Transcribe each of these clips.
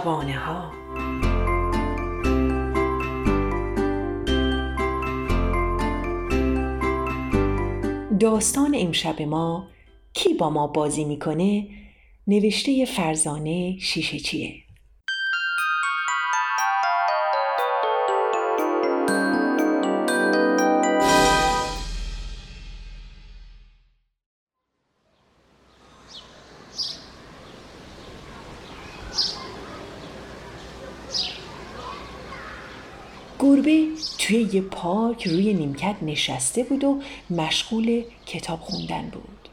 شبانه ها داستان امشب ما کی با ما بازی می‌کنه؟ نوشته فرزانه شیشه چیه گربه توی یه پارک روی نیمکت نشسته بود و مشغول کتاب خوندن بود.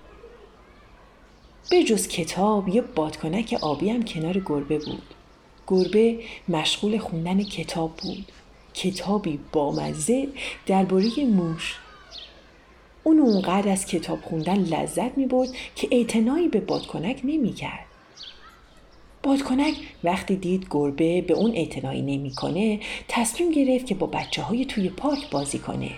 به جز کتاب یه بادکنک آبی هم کنار گربه بود. گربه مشغول خوندن کتاب بود. کتابی بامزه درباره موش. اون اونقدر از کتاب خوندن لذت می برد که اعتنایی به بادکنک نمی کرد. بادکنک وقتی دید گربه به اون اعتنایی نمی‌کنه تصمیم گرفت که با بچه های توی پارک بازی کنه.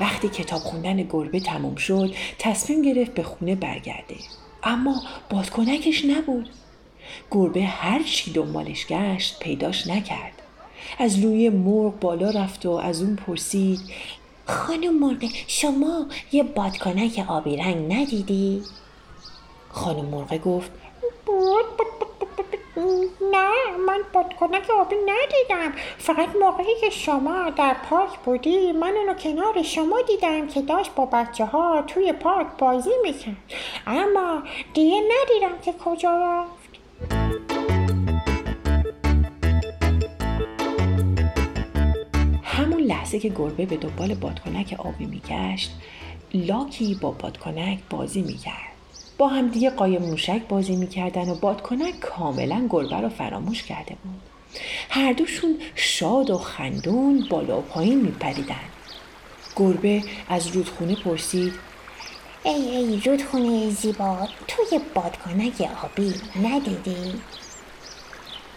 وقتی کتاب خوندن گربه تموم شد تصمیم گرفت به خونه برگرده. اما بادکنکش نبود. گربه هر چی دنبالش گشت پیداش نکرد. از لوی مرغ بالا رفت و از اون پرسید خانم مرغ شما یه بادکنک آبی رنگ ندیدی؟ خانم مرغ گفت نه من بادکنک آبی ندیدم. فقط موقعی که شما در پارک بودی من اونو کنار شما دیدم که داشت با بچه ها توی پارک بازی می‌کرد. اما دیگه ندیدم که کجا رفت. لحظه که گربه به دنبال بادکنک آبی میگشت لاکی با بادکنک بازی می‌کرد. با همدیگه قایم موشک بازی می‌کردن و بادکنک کاملا گربه رو فراموش کرده بود. هر دوشون شاد و خندون بالا و پایین میپریدن. گربه از رودخونه پرسید ای ای رودخونه زیبا توی بادکنک آبی ندیدی؟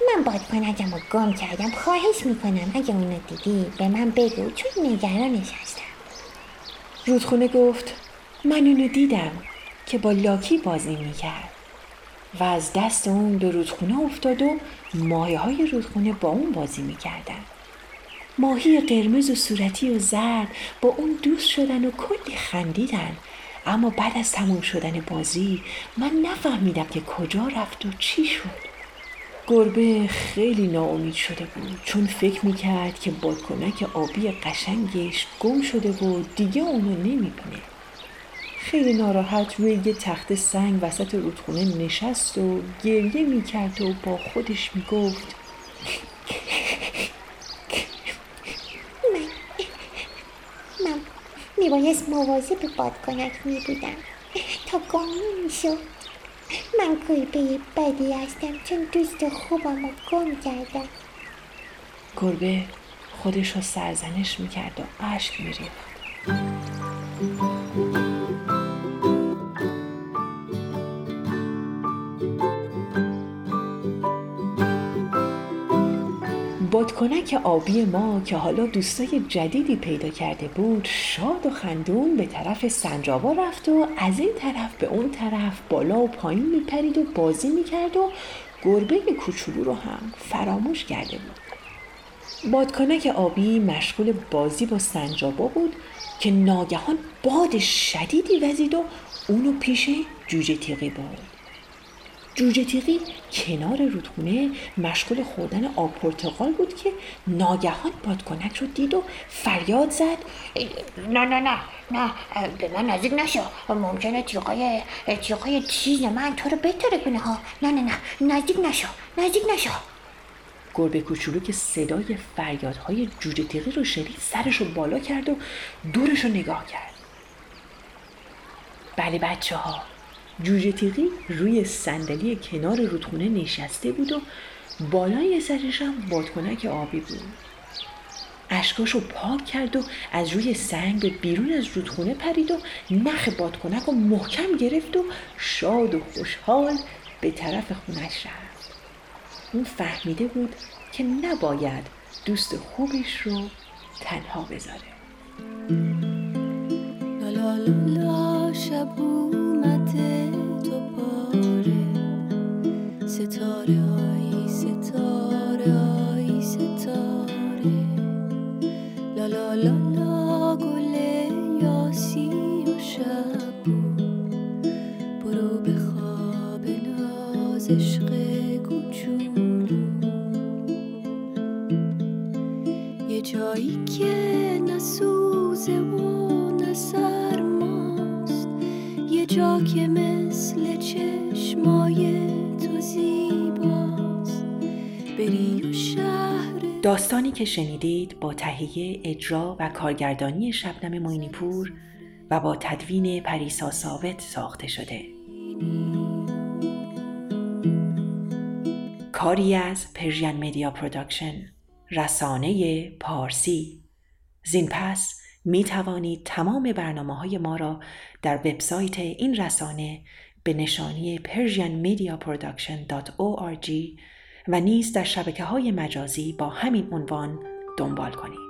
من بادکنکم رو گم کردم خواهش می‌کنم اگه اونو دیدی به من بگو چون نگرانش هستم رودخونه گفت من اونو دیدم که با لاکی بازی می‌کرد و از دست اون به رودخونه افتاد و ماهی های رودخونه با اون بازی می‌کردن. ماهی قرمز و صورتی و زرد با اون دوست شدن و کلی خندیدن. اما بعد از تموم شدن بازی من نفهمیدم که کجا رفت و چی شد. گربه خیلی ناامید شده بود. چون فکر می‌کرد که بادکنک آبی قشنگش گم شده و دیگه اونو نمی‌بینه. خیلی ناراحت روی یه تخت سنگ وسط رودخونه نشست و گریه می‌کرد و با خودش می‌گفت من من میبایست مواظب بادکنک میبودم. تا گم نمی‌شد من گربه بدی هستم چون دوست خوبم رو گم کردم. گربه خودش رو سرزنش می‌کرد و اشک میریخت. بادکنک آبی ما که حالا دوستای جدیدی پیدا کرده بود شاد و خندون به طرف سنجابا رفت و از این طرف به اون طرف بالا و پایین میپرید و بازی می‌کرد و گربه کوچولو رو هم فراموش کرده بود. بادکنک آبی مشغول بازی با سنجابا بود که ناگهان باد شدیدی وزید و اونو پیش جوجه تیغی برد. جوجه تیغی کنار رودخونه مشغول خوردن آب پرتقال بود که ناگهان بادکنک رو دید و فریاد زد. نه نه نه نه به من نزدیک نشو. ممکنه تیغای تیغای تیز من تو رو بتره کنه. ها. نه نه نه نزدیک نشو نزدیک نشو. گربه کوچولو که صدای فریادهای جوجه تیغی رو شنید سرش رو بالا کرد و دورش رو نگاه کرد. بله بچه ها جوجه تیغی روی صندلی کنار رودخونه نشسته بود و بالای سرش هم بادکنک آبی بود. اشکاشو پاک کرد و از روی سنگ به بیرون از رودخونه پرید و نخ بادکنک رو محکم گرفت و شاد و خوشحال به طرف خونش رفت. اون فهمیده بود که نباید دوست خوبش رو تنها بذاره. لا لا لا شب اومده ستاره های ستاره های ستاره. لا لا لا لا گل یاسی و شب برو به خواب ناز عشق کوچولو. یه جایی که نسوزه و نسرماست یه جا که مثل چشمای داستانی که شنیدید با تهیه اجرا و کارگردانی شبنم موینیپور و با تدوین پریسا ثابت ساخته شده. کاری از Persian Media Production رسانه پارسی. زین پس می توانید تمام برنامه های ما را در وبسایت این رسانه به نشانی persianmediaproduction.org و نیز در شبکه های مجازی با همین عنوان دنبال کنید.